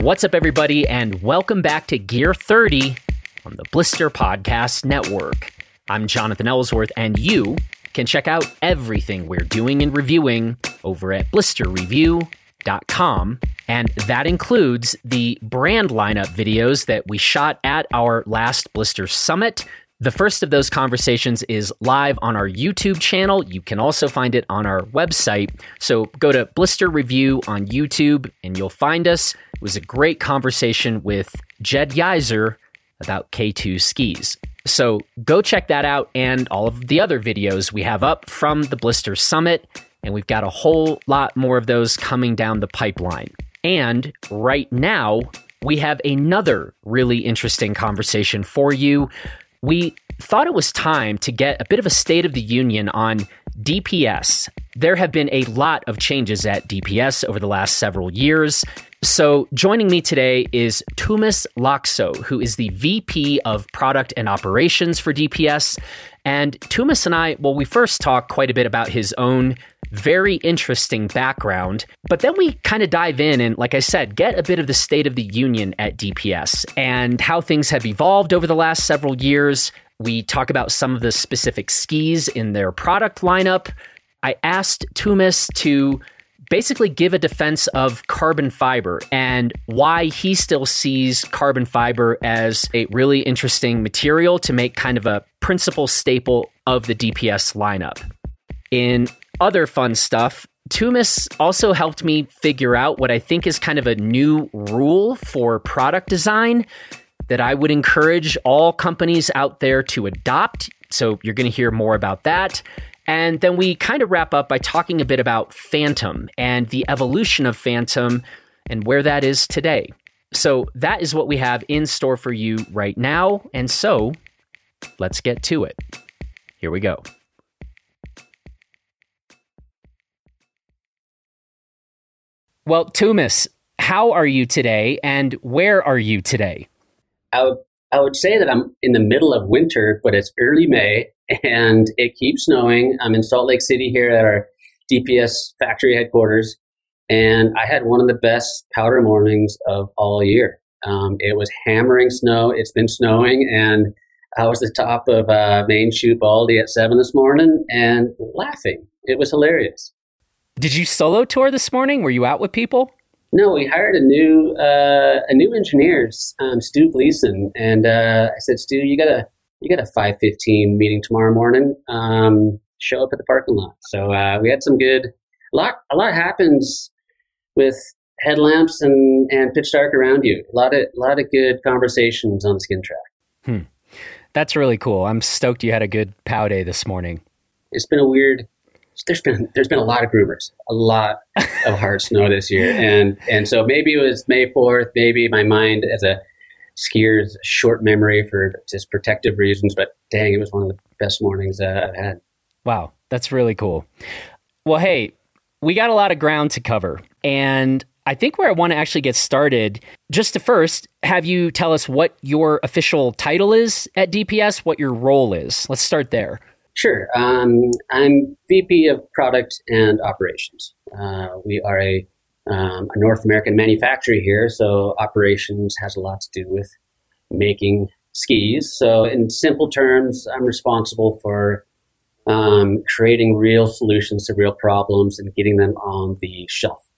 What's up, everybody, and welcome back to Gear 30 on the Blister Podcast Network. I'm Jonathan Ellsworth, and you can check out everything we're doing and reviewing over at blisterreview.com. And that includes the brand lineup videos that we shot at our last Blister Summit. The first of those conversations is live on our YouTube channel. You can also find it on our website. So go to Blister Review on YouTube and you'll find us. It was a great conversation with Jed Yeiser about K2 skis. So go check that out and all of the other videos we have up from the Blister Summit. And we've got a whole lot more of those coming down the pipeline. And right now, we have another really interesting conversation for you we thought it was time to get a bit of a state of the union on DPS. There have been a lot of changes at DPS over the last several years. So, joining me today is Tuomas Laakso, who is the VP of Product and Operations for DPS. And Tuomas and I, well, we first talked quite a bit about his own very interesting background, but then we kind of dive in and, like I said, get a bit of the state of the union at DPS and how things have evolved over the last several years. We talk about some of the specific skis in their product lineup. I asked Tuomas to basically give a defense of carbon fiber and why he still sees carbon fiber as a really interesting material to make kind of a principal staple of the DPS lineup. In other fun stuff, Tuomas also helped me figure out what I think is kind of a new rule for product design that I would encourage all companies out there to adopt. So you're going to hear more about that. And then we kind of wrap up by talking a bit about Phantom and the evolution of Phantom and where that is today. So that is what we have in store for you right now. And so let's get to it. Here we go. Well, Tuomas, how are you today and where are you today? I would, I would say that I'm in the middle of winter, but it's early May and it keeps snowing. I'm in Salt Lake City here at our DPS factory headquarters, and I had one of the best powder mornings of all year. Um, it was hammering snow. It's been snowing, and I was at the top of uh, Main Chute Baldy at seven this morning and laughing. It was hilarious. Did you solo tour this morning? Were you out with people? No, we hired a new uh, a new engineer, um, Stu Gleason, and uh, I said, Stu, you got a you got a 5:15 meeting tomorrow morning. Um, show up at the parking lot. So uh, we had some good. A lot a lot happens with headlamps and and pitch dark around you. A lot of a lot of good conversations on the skin track. Hmm. That's really cool. I'm stoked you had a good pow day this morning. It's been a weird. There's been there's been a lot of groomers, a lot of hard snow this year, and and so maybe it was May 4th. Maybe my mind as a skier's short memory for just protective reasons, but dang, it was one of the best mornings uh, I've had. Wow, that's really cool. Well, hey, we got a lot of ground to cover, and I think where I want to actually get started, just to first have you tell us what your official title is at DPS, what your role is. Let's start there. Sure. Um, I'm VP of Product and Operations. Uh, we are a um, a North American manufacturer here, so operations has a lot to do with making skis. So, in simple terms, I'm responsible for um, creating real solutions to real problems and getting them on the shelf.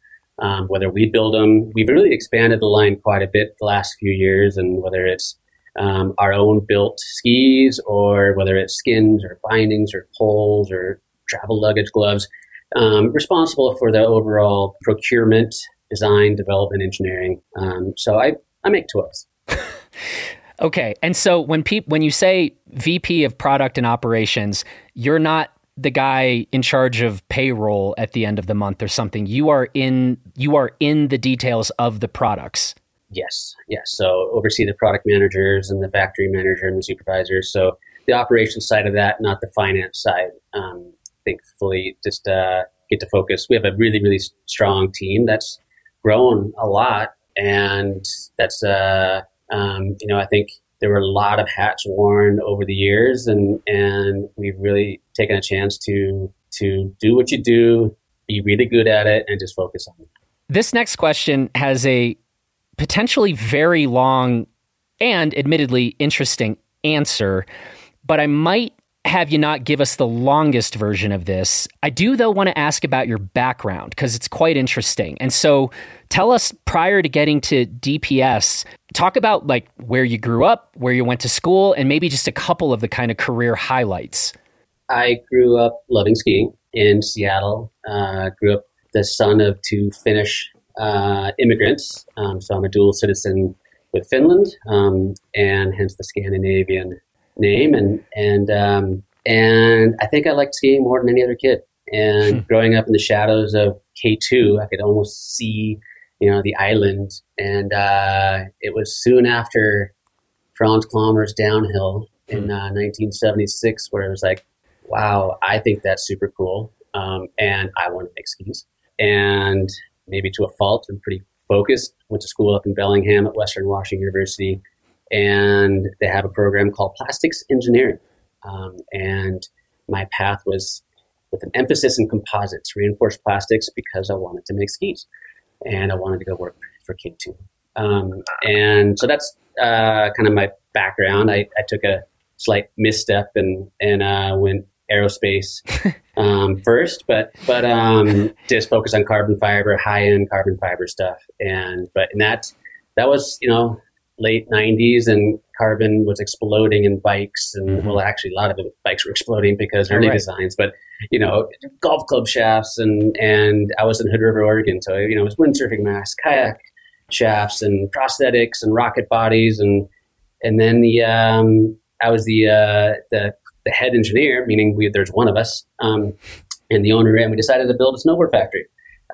Um, whether we build them, we've really expanded the line quite a bit the last few years, and whether it's um, our own built skis or whether it's skins or bindings or poles or travel luggage gloves, um, responsible for the overall procurement, design, development, engineering. Um, so I, I make toys. okay, and so when pe- when you say VP of product and operations, you're not the guy in charge of payroll at the end of the month or something. You are in you are in the details of the products. Yes, yes. So oversee the product managers and the factory manager and the supervisors. So the operations side of that, not the finance side. Um, thankfully just uh, get to focus. We have a really, really strong team that's grown a lot. And that's, uh, um, you know, I think there were a lot of hats worn over the years, and, and we've really taken a chance to, to do what you do, be really good at it, and just focus on it. This next question has a potentially very long and admittedly interesting answer, but I might have you not give us the longest version of this. I do, though, want to ask about your background because it's quite interesting. And so tell us prior to getting to DPS, talk about like where you grew up, where you went to school, and maybe just a couple of the kind of career highlights. I grew up loving skiing in Seattle. Uh, grew up the son of two Finnish uh, immigrants. Um, so I'm a dual citizen with Finland, um, and hence the Scandinavian name. And and um, and I think I liked skiing more than any other kid. And hmm. growing up in the shadows of K2, I could almost see, you know, the island. And uh, it was soon after Franz Klammer's downhill in hmm. uh, 1976 where it was like, wow, I think that's super cool. Um, and I want to make skis. And maybe to a fault, I'm pretty focused. Went to school up in Bellingham at Western Washington University, and they have a program called Plastics Engineering. Um, and my path was with an emphasis in composites, reinforced plastics, because I wanted to make skis, and I wanted to go work for K2. Um, and so that's uh, kind of my background. I, I, took a slight misstep and and uh, went aerospace um, first, but but um, just focus on carbon fiber, high end carbon fiber stuff. And but in that that was you know late '90s, and carbon was exploding in bikes, and mm-hmm. well, actually, a lot of the bikes were exploding because early right. designs. But you know, golf club shafts, and and I was in Hood River, Oregon, so you know, it was windsurfing masks, kayak shafts, and prosthetics, and rocket bodies, and and then the um, I was the uh, the the head engineer, meaning we, there's one of us, um, and the owner, and we decided to build a snowboard factory,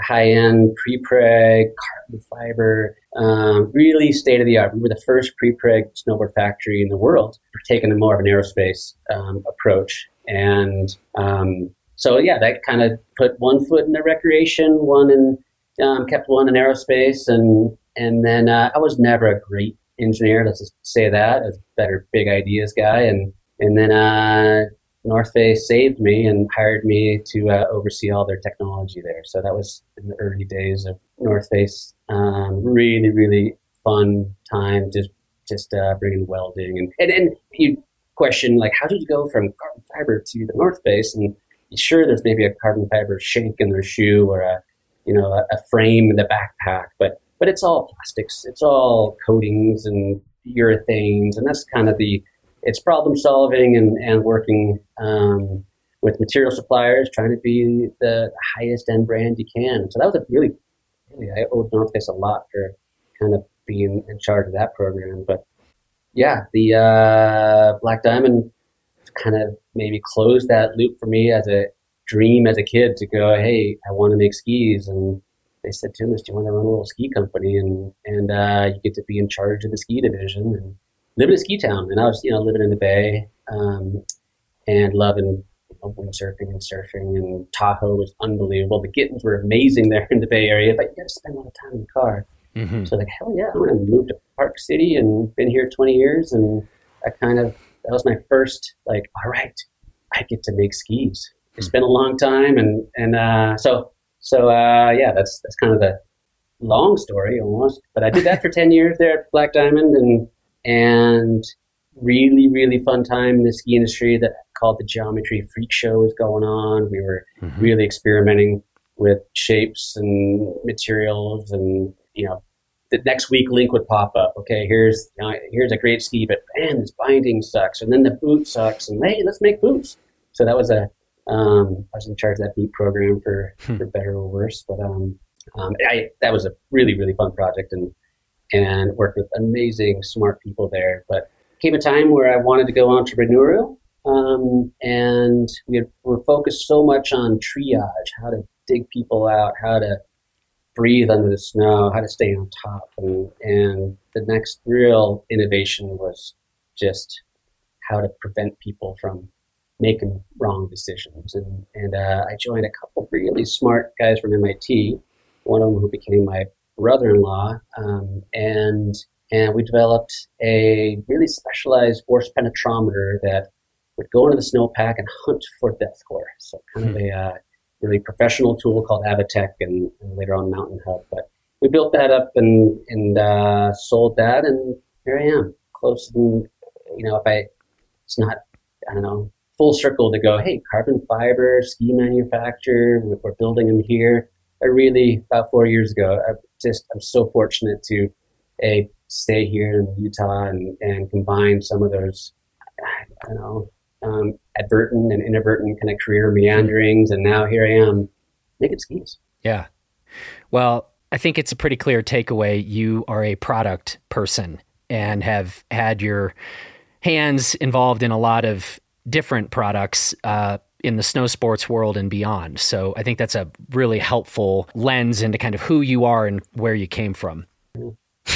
high-end pre-preg carbon fiber, um, really state of the art. We were the first pre-preg snowboard factory in the world. We're taking a more of an aerospace um, approach, and um, so yeah, that kind of put one foot in the recreation, one in um, kept one in aerospace, and and then uh, I was never a great engineer. Let's just say that. a better big ideas guy, and and then uh, North Face saved me and hired me to uh, oversee all their technology there. So that was in the early days of North Face. Um, really, really fun time, just just uh, bringing welding and, and and you question like how did you go from carbon fiber to the North Face and sure there's maybe a carbon fiber shank in their shoe or a you know a, a frame in the backpack, but but it's all plastics, it's all coatings and urethanes, and that's kind of the it's problem solving and, and working um, with material suppliers, trying to be the highest end brand you can. So that was a really, really I owe North Face a lot for kind of being in charge of that program. But yeah, the uh, Black Diamond kind of maybe closed that loop for me as a dream as a kid to go, hey, I want to make skis. And they said to us, do you want to run a little ski company? And, and uh, you get to be in charge of the ski division. And living in a ski town, and I was you know living in the Bay um, and loving you know, windsurfing and surfing. And Tahoe was unbelievable. The Gittins were amazing there in the Bay Area, but you got to spend a lot of time in the car. Mm-hmm. So like hell yeah, I'm gonna move to Park City and been here 20 years, and I kind of that was my first like all right, I get to make skis. It's been a long time, and and uh, so so uh, yeah, that's that's kind of the long story almost. But I did that for 10 years there at Black Diamond, and and really really fun time in the ski industry that called the geometry freak show was going on we were mm-hmm. really experimenting with shapes and materials and you know the next weak link would pop up okay here's you know, here's a great ski but man this binding sucks and then the boot sucks and hey let's make boots so that was a um, I was in charge of that boot program for, hmm. for better or worse but um, um, I, that was a really really fun project and and worked with amazing, smart people there. But came a time where I wanted to go entrepreneurial, um, and we were focused so much on triage, how to dig people out, how to breathe under the snow, how to stay on top, and and the next real innovation was just how to prevent people from making wrong decisions. And and uh, I joined a couple really smart guys from MIT. One of them who became my brother-in-law, um, and and we developed a really specialized force penetrometer that would go into the snowpack and hunt for depth hoar. So kind mm-hmm. of hmm. a uh, really professional tool called Avatech and, and, later on Mountain Hub. But we built that up and and uh, sold that, and here I am, close and you know, if I it's not I don't know full circle to go, hey, carbon fiber ski manufacturer, we're building them here. I really about four years ago, I just I'm so fortunate to a stay here in Utah and, and combine some of those I know um, advertent and inadvertent kind of career meanderings, and now here I am making skis. Yeah. Well, I think it's a pretty clear takeaway. You are a product person and have had your hands involved in a lot of different products uh, in the snow sports world and beyond. So I think that's a really helpful lens into kind of who you are and where you came from.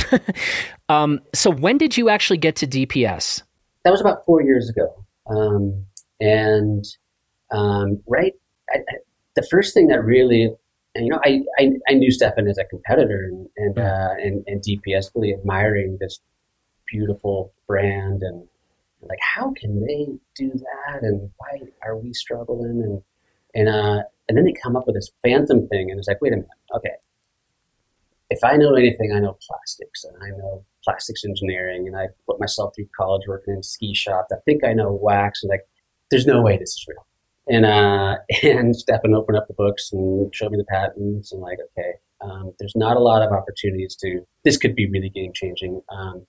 um, so when did you actually get to DPS? That was about four years ago. Um, and um, right, I, I, the first thing that really, and, you know, I, I, I, knew Stefan as a competitor and and, uh, and, and DPS, really admiring this beautiful brand and like how can they do that? And why are we struggling? And and uh and then they come up with this phantom thing and it's like wait a minute okay. If i know anything i know plastics and i know plastics engineering and i put myself through college working in ski shops i think i know wax and like there's no way this is real. And uh and stefan opened up the books and showed me the patents and like okay um, there's not a lot of opportunities to this could be really game changing um,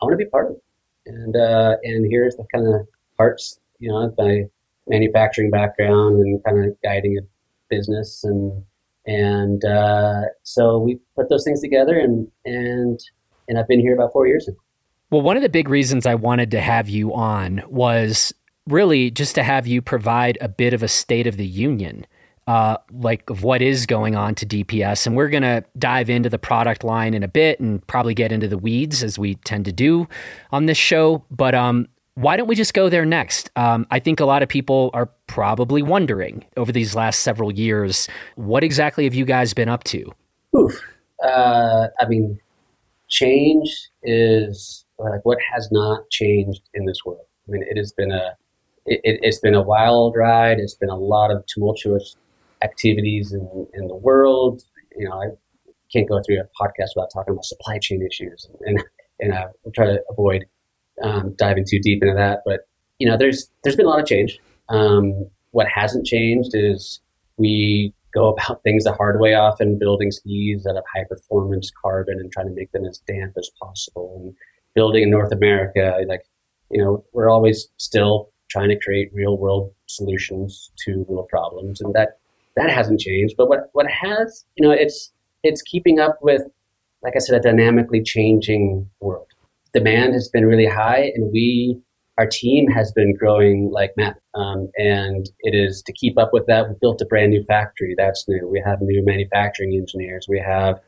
i want to be part of it and uh, and here's the kind of parts, you know, my manufacturing background and kind of guiding a business and and uh, so we put those things together and and and I've been here about four years now. Well, one of the big reasons I wanted to have you on was really just to have you provide a bit of a state of the union uh, like of what is going on to DPS. And we're going to dive into the product line in a bit and probably get into the weeds as we tend to do on this show. But um, why don't we just go there next? Um, I think a lot of people are probably wondering over these last several years, what exactly have you guys been up to? Oof. Uh, I mean, change is like what has not changed in this world. I mean, it has been a it, has been a wild ride. It's been a lot of tumultuous activities in, in the world. You know, I can't go through a podcast without talking about supply chain issues, and and uh, I'll try to avoid um, diving too deep into that. But you know, there's there's been a lot of change. Um, what hasn't changed is we go about things the hard way often, building skis that have high performance carbon and trying to make them as damp as possible. And building in North America, like you know, we're always still trying to create real world solutions to real problems, and that that hasn't changed. But what what has, you know, it's it's keeping up with, like I said, a dynamically changing world. Demand has been really high, and we, our team has been growing like mad. Um, and it is to keep up with that. We built a brand new factory. That's new. We have new manufacturing engineers. We have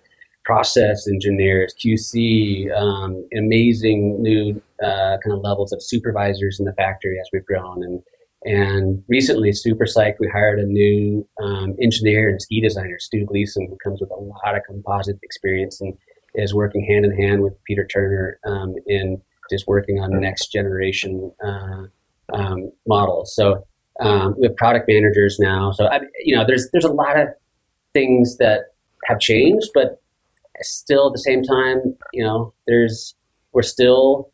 process engineers, QC, um, amazing new uh, kind of levels of supervisors in the factory as we've grown, and and recently, super psyched, we hired a new um, engineer and ski designer, Stu Gleason, who comes with a lot of composite experience and is working hand in hand with Peter Turner um, in just working on next generation uh, um, models. So um, we have product managers now. So I, you know, there's there's a lot of things that have changed, but still at the same time, you know, there's we're still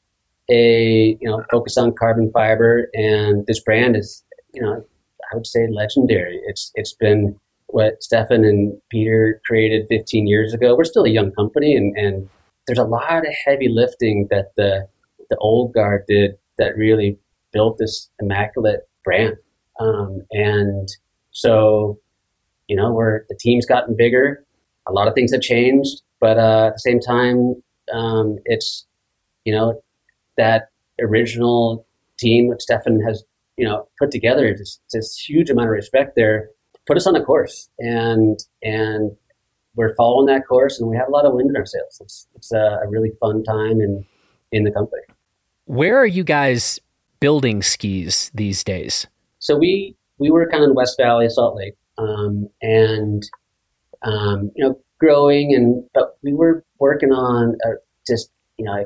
a you know focus on carbon fiber, and this brand is you know I would say legendary. It's it's been what Stefan and Peter created 15 years ago. We're still a young company, and, and there's a lot of heavy lifting that the the old guard did that really built this immaculate brand. Um, and so, you know, we're the team's gotten bigger. A lot of things have changed, but uh, at the same time, um, it's you know that original team that Stefan has, you know, put together, just this huge amount of respect there, put us on a course. And and we're following that course and we have a lot of wind in our sails. It's it's a, a really fun time in in the company. Where are you guys building skis these days? So we we were kind of in West Valley, Salt Lake, um, and um, you know, growing and but we were working on uh, just you know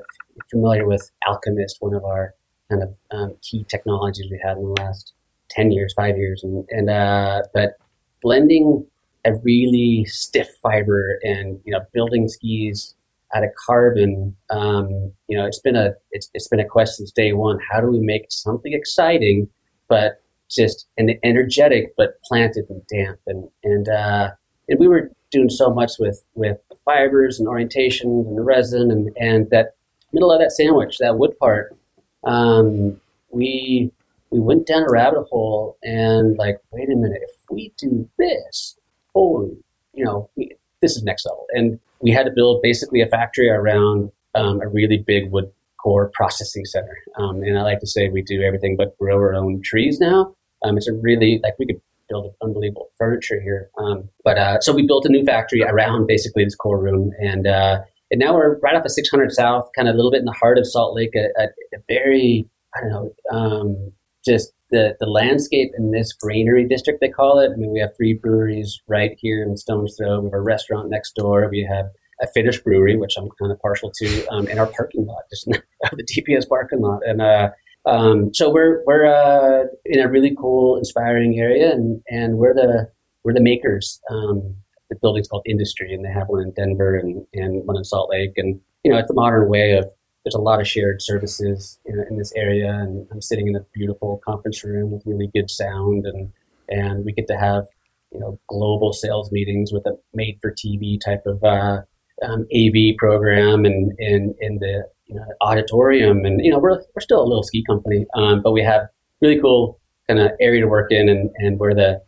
familiar with Alchemist, one of our kind of um, key technologies we had in the last 10 years, five years. And, and uh, but blending a really stiff fiber and you know building skis out of carbon. Um, you know, it's been a it's, it's been a quest since day one. How do we make something exciting, but just and energetic, but planted and damp? And and uh, and we were doing so much with with fibers and orientation and resin and and that middle of that sandwich, that wood part. Um, we we went down a rabbit hole and like, wait a minute, if we do this, holy, you know, we, this is next level. And we had to build basically a factory around um, a really big wood core processing center. Um, and I like to say we do everything but grow our own trees now. Um, it's a really like we could build unbelievable furniture here. Um, but uh, so we built a new factory around basically this core room, and uh, and now we're right off of 600 South, kind of a little bit in the heart of Salt Lake, a, a, a very I don't know, um, just the, the landscape in this granary district, they call it. I mean, we have three breweries right here in Stone's Throw. We have a restaurant next door. We have a Finnish brewery, which I'm kind of partial to, um, in our parking lot, just the DPS parking lot. And uh, um, so we're we're uh, in a really cool, inspiring area, and, and we're the we're the makers. Um, the building's called Industry, and they have one in Denver and, and one in Salt Lake. And you know, it's a modern way of there's a lot of shared services in, in, this area, and I'm sitting in a beautiful conference room with really good sound, and and we get to have you know global sales meetings with a made for TV type of uh, um, AV program, and in in the you know, auditorium, and you know we're we're still a little ski company, um, but we have really cool kind of area to work in, and and we're the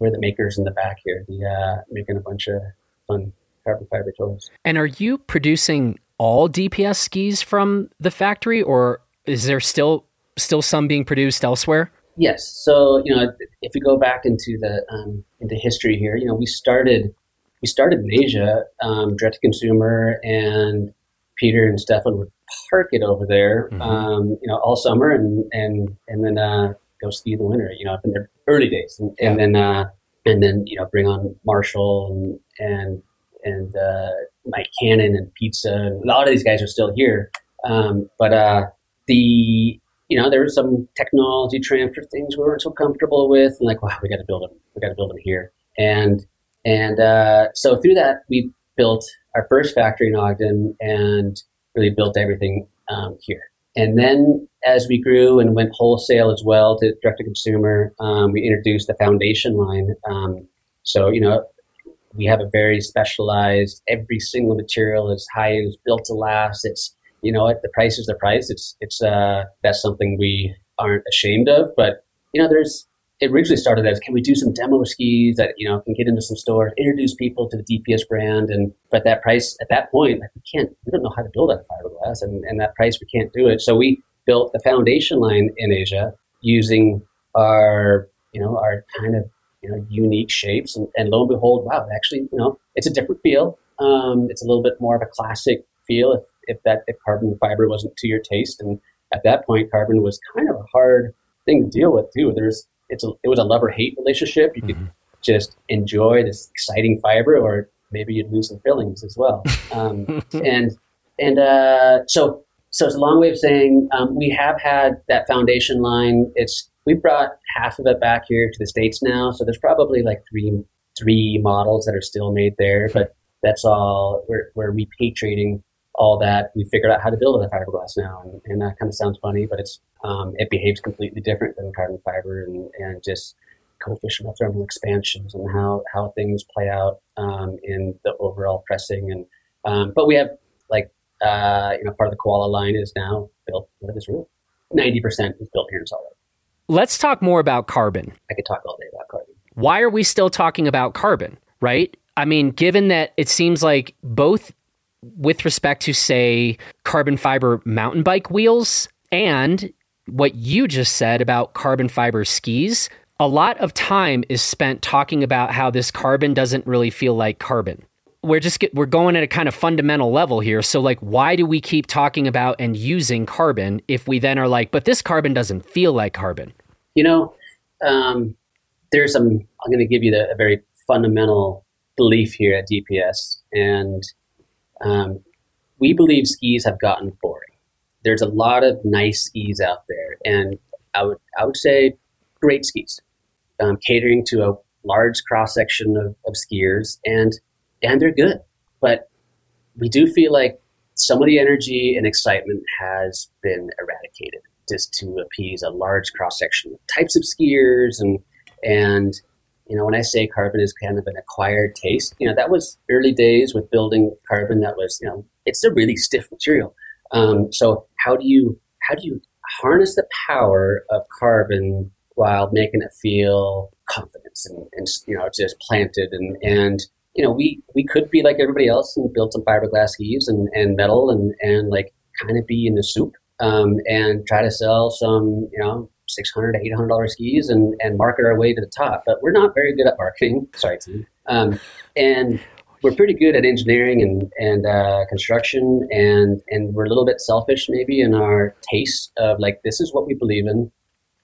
we're the makers in the back here, the uh, making a bunch of fun carbon fiber toys. And are you producing all DPS skis from the factory, or is there still still some being produced elsewhere? Yes. So you know, if we go back into the um, into history here, you know, we started we started in Asia, um, direct to consumer, and Peter and Stefan would park it over there, mm-hmm. um, you know, all summer, and and and then uh, go ski in the winter. You know, in the early days, and, yeah. and then uh, and then you know bring on Marshall and and and uh, Mike Cannon and Pizza. And a lot of these guys are still here. Um, but uh, the you know there was some technology transfer things we weren't so comfortable with, and like wow, we got to build them. We got to build them here. And and uh, so through that we built our first factory in Ogden and really built everything um, here. And then as we grew and went wholesale as well to direct to consumer, um, we introduced the foundation line. Um, so, you know, we have a very specialized. Every single material is high is built to last. It's you know the price is the price. It's it's uh that's something we aren't ashamed of. But you know there's it originally started as can we do some demo skis that you know can get into some stores, introduce people to the DPS brand, and but that price at that point like we can't we don't know how to build that fiberglass, and and that price we can't do it. So we built the foundation line in Asia using our you know our kind of you know, unique shapes. And, and lo and behold, wow, actually, you know, it's a different feel. Um, it's a little bit more of a classic feel if, if that if carbon fiber wasn't to your taste. And at that point, carbon was kind of a hard thing to deal with too. There's it's a, it was a love or hate relationship. You mm-hmm. could just enjoy this exciting fiber, or maybe you'd lose some fillings as well. Um, and and uh, so so it's a long way of saying um, we have had that foundation line. It's we've brought half of it back here to the states now, so there's probably like three three models that are still made there, but that's all we're, we're repatriating all that. We figured out how to build a fiberglass now, and, and that kind of sounds funny, but it's um, it behaves completely different than carbon fiber, and, and just coefficient of thermal expansions and how how things play out um, in the overall pressing. And um, but we have like uh, you know part of the koala line is now built into this. Ninety percent is built here in Salt Lake. Let's talk more about carbon. I could talk all day about carbon. Why are we still talking about carbon, right? I mean, given that it seems like both with respect to, say, carbon fiber mountain bike wheels and what you just said about carbon fiber skis, a lot of time is spent talking about how this carbon doesn't really feel like carbon we're just get, we're going at a kind of fundamental level here. So like, why do we keep talking about and using carbon if we then are like, but this carbon doesn't feel like carbon? You know, um, there's some. I'm going to give you the, a very fundamental belief here at DPS, and um, we believe skis have gotten boring. There's a lot of nice skis out there, and I would I would say great skis, um, catering to a large cross section of, of skiers, and and they're good. But we do feel like some of the energy and excitement has been eradicated just to appease a large cross section of types of skiers and and you know when I say carbon is kind of an acquired taste, you know that was early days with building carbon. That was you know it's a really stiff material. Um, so how do you how do you harness the power of carbon while making it feel confidence and, and you know just planted and and you know we we could be like everybody else and build some fiberglass skis and, and metal and and like kind of be in the soup um, and try to sell some you know 600 to 800 dollar skis and, and market our way to the top but we're not very good at marketing sorry um, and we're pretty good at engineering and and uh, construction, and and we're a little bit selfish maybe in our taste of like this is what we believe in.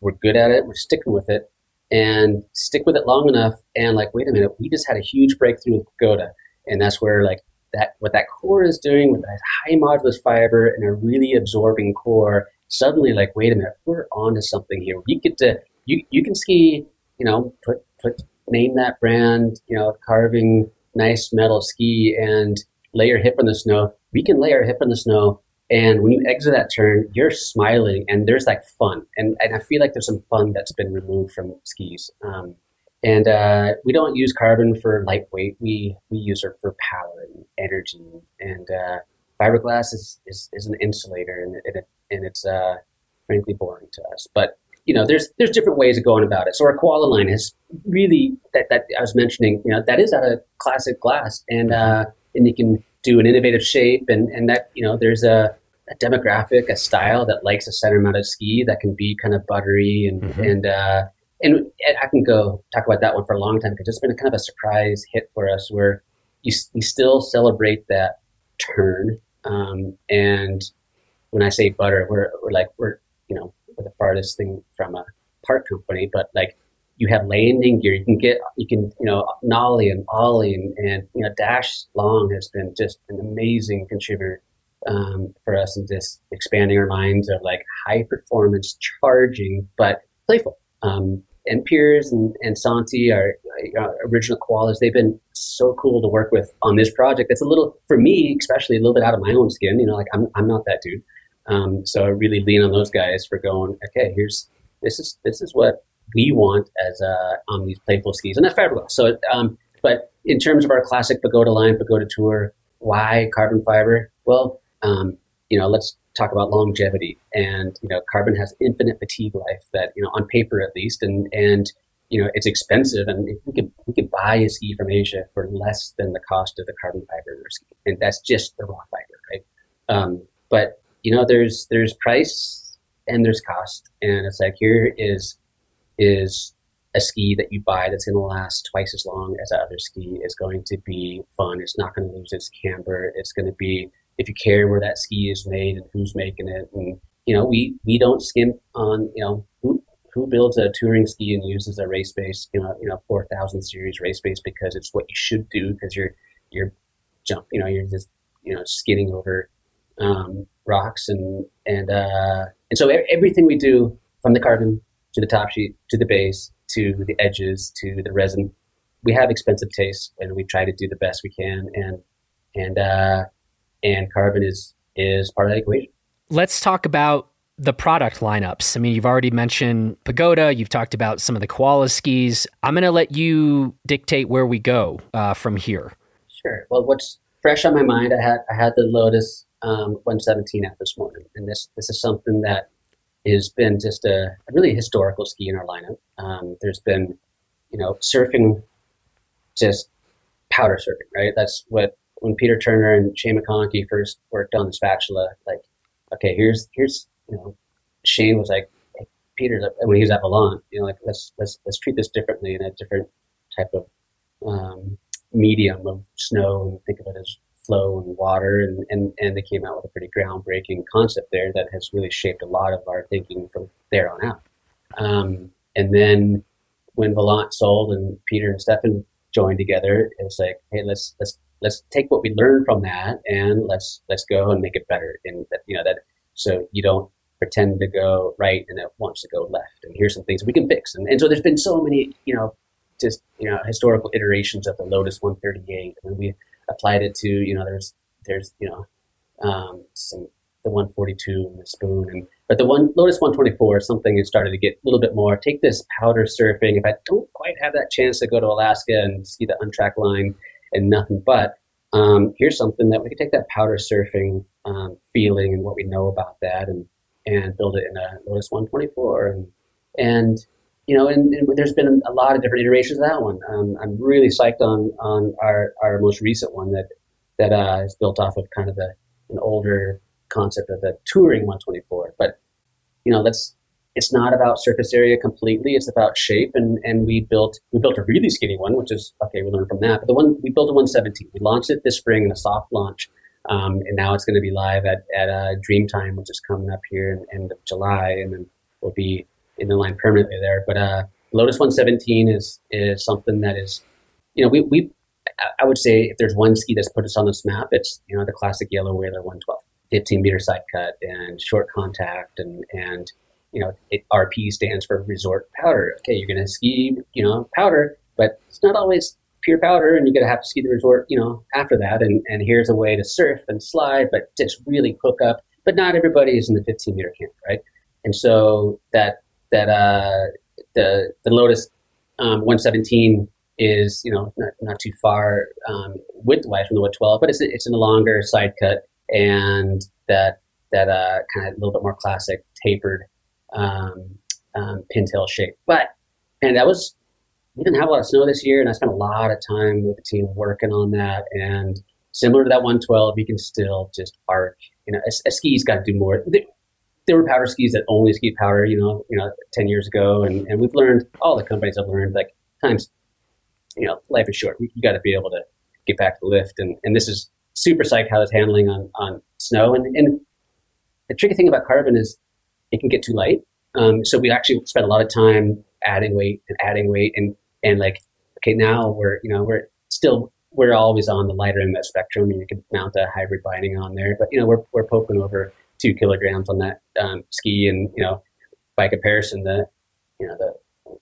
We're good at it. We're sticking with it, and stick with it long enough. And like, wait a minute, we just had a huge breakthrough with Pagoda, and that's where like that what that core is doing with that high modulus fiber and a really absorbing core. Suddenly, like, wait a minute, we're onto something here. You get to you you can ski, you know, put put name that brand, you know, carving nice metal ski and lay your hip in the snow, we can lay our hip in the snow. And when you exit that turn, you're smiling and there's like fun. And, and I feel like there's some fun that's been removed from skis. Um, and uh, we don't use carbon for lightweight. We, we use it for power and energy. And uh, fiberglass is, is, is, an insulator and, it, and it's uh, frankly boring to us. But you know, there's there's different ways of going about it. So our koala line is really that that I was mentioning. You know, that is out of classic glass, and uh, and you can do an innovative shape, and and that you know, there's a, a demographic, a style that likes a center mounted ski that can be kind of buttery and mm-hmm. and uh, and I can go talk about that one for a long time because it's been a kind of a surprise hit for us where you, you still celebrate that turn. Um, and when I say butter, we're, we're like, we're, you know, we're the farthest thing from a part company, but like you have landing gear, you can get, you can, you know, Nollie and Ollie and, and you know, Dash Longe has been just an amazing contributor um, for us in just expanding our minds of like high performance charging, but playful. Um, and Piers and, and Santi, our original koalas, they've been so cool to work with on this project. It's a little, for me, especially a little bit out of my own skin. You know, like I'm, I'm not that dude. Um, so I really lean on those guys for going, okay, here's this is this is what we want as uh, on these playful skis, and that's fiberglass. So, um, but in terms of our classic Pagoda line, Pagoda Tour, why carbon fiber? Well, um, you know, let's talk about longevity, and you know, carbon has infinite fatigue life. That you know, on paper at least, and and you know, it's expensive, and we could we could buy a ski from Asia for less than the cost of the carbon fiber ski, and that's just the raw fiber, right? Um, but you know, there's there's price and there's cost, and it's like here is is a ski that you buy that's going to last twice as long as that other ski is going to be fun. It's not going to lose its camber. It's going to be if you care where that ski is made and who's making it, and you know we we don't skimp on you know who who builds a touring ski and uses a race base you know you know four thousand series race base because it's what you should do because you're you're jump you know you're just you know skidding over um, rocks and and uh, and so everything we do from the carbon to the top sheet to the base to the edges to the resin, we have expensive tastes and we try to do the best we can and and uh, and carbon is is part of the equation. Let's talk about the product lineups. I mean, you've already mentioned Pagoda. You've talked about some of the koala skis. I'm going to let you dictate where we go uh, from here. Sure. Well, what's fresh on my mind? I had I had the Lotus um, 117 out this morning, and this this is something that has been just a, a really historical ski in our lineup. Um, there's been, you know, surfing, just powder surfing, right? That's what when Peter Turner and Shane McConkey first worked on the spatula. Like, okay, here's here's you know, Shane was like, hey, Peter when he was at Volant, you know, like let's let's let's treat this differently in a different type of um, medium of snow and think of it as flow and water, and, and, and they came out with a pretty groundbreaking concept there that has really shaped a lot of our thinking from there on out. Um, and then when Volant sold and Peter and Stefan joined together, it was like, hey, let's let's let's take what we learned from that and let's let's go and make it better. And that you know that so you don't pretend to go right and it wants to go left. And here's some things we can fix. And, and so there's been so many you know just you know historical iterations of the Lotus 138, and we applied it to you know there's there's you know um, some the 142 and the spoon and but the one Lotus 124 is something that started to get a little bit more. Take this powder surfing. If I don't quite have that chance to go to Alaska and see the untracked line and nothing but, um, here's something that we can take that powder surfing um, feeling and what we know about that and and build it in a Lotus 124 and and you know and, and there's been a lot of different iterations of that one. Um, I'm really psyched on on our our most recent one that that uh, is built off of kind of an older concept of the touring 124. But you know, that's it's not about surface area completely. It's about shape, and and we built we built a really skinny one, which is okay. We learned from that. But the one we built a 117. We launched it this spring in a soft launch, um, and now it's going to be live at at uh, Dreamtime, which is coming up here in end of July, and then we'll be in the line permanently there. But uh, Lotus 117 is is something that is, you know, we we I would say if there's one ski that's put us on this map, it's you know the classic yellow Wailer 112. 15 meter side cut and short contact and and you know it, RP stands for resort powder. Okay, you're to ski you know powder, but it's not always pure powder, and you're to have to ski the resort you know after that. And and here's a way to surf and slide, but just really hook up. But not everybody is in the 15 meter camp, right? And so that that uh, the the Lotus um, 117 is you know not, not too far um, width wise from the 112, but it's it's in a longer side cut and that that uh, kind of a little bit more classic tapered um, um, pintail shape. But and that was we didn't have a lot of snow this year, and I spent a lot of time with the team working on that. And similar to that 112, you can still just arc. You know, a, a ski's got to do more. There, were powder skis that only ski powder. You know, you know, ten years ago, and, and we've learned. All the companies have learned. Like times, you know, life is short. You, got to be able to get back to the lift, and and this is super psyched how it's handling on, on snow. And, and the tricky thing about carbon is it can get too light. Um, so we actually spent a lot of time adding weight and adding weight and, and like, okay, now we're, you know, we're still, we're always on the lighter end of that spectrum and you can mount a hybrid binding on there, but you know, we're, we're poking over two kilograms on that um, ski and, you know, by comparison, the, you know, the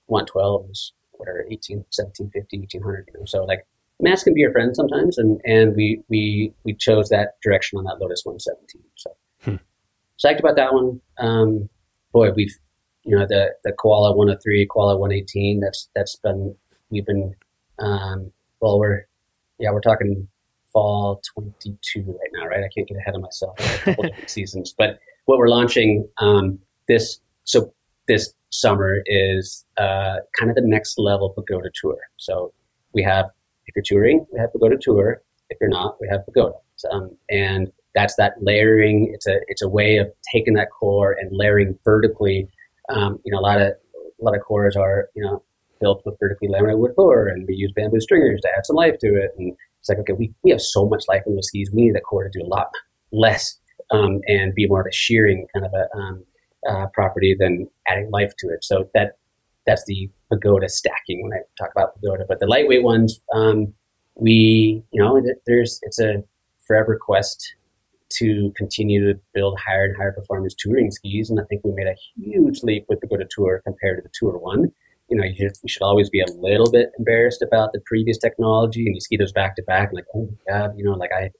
112 is whatever, 18, 1750, 1800, you know, so like mass can be your friend sometimes, and and we we we chose that direction on that Lotus 117. So hmm. psyched about that one. Um, boy, we've you know the the Koala 103, Koala 118. That's that's been we've been um, well we're yeah we're talking fall 22 right now, right? I can't get ahead of myself. A couple different seasons, but what we're launching um, this so this summer is uh, kind of the next level Pagoda tour. So we have if you're touring, we have Pagoda Tour. If you're not, we have Pagoda. Um, and that's that layering. It's a it's a way of taking that core and layering vertically. Um, you know, a lot of a lot of cores are you know built with vertically laminated wood core, and we use bamboo stringers to add some life to it. And it's like, okay, we, we have so much life in those skis. We need that core to do a lot less um, and be more of a shearing kind of a um, uh, property than adding life to it. So that that's the pagoda stacking when I talk about pagoda. But the lightweight ones, um, we, you know, there's, it's a forever quest to continue to build higher and higher performance touring skis. And I think we made a huge leap with the Pagoda Tour compared to the Tour One. You know, you should, you should always be a little bit embarrassed about the previous technology, and you ski those back to back, like, oh my god, you know, like I,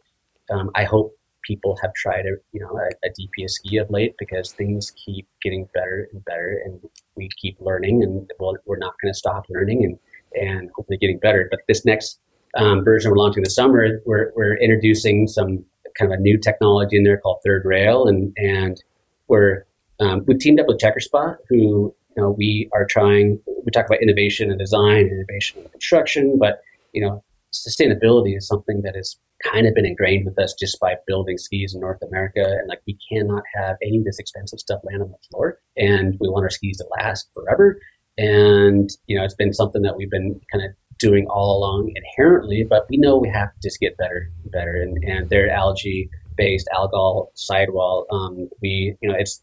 um, I hope people have tried a you know a, a DPS ski of late because things keep getting better and better, and we keep learning, and well, we're not going to stop learning, and and hopefully getting better. But this next um, version we're launching this summer, we're we're introducing some kind of a new technology in there called Third Rail, and and we're um, we've teamed up with Checkerspot, who you know we are trying. We talk about innovation and design, innovation and construction, but you know sustainability is something that has kind of been ingrained with us just by building skis in North America. And like, we cannot have any of this expensive stuff land on the floor. And we want our skis to last forever. And, you know, it's been something that we've been kind of doing all along inherently, but we know we have to just get better and better. And, and their algae based algal sidewall, um, we, you know, it's,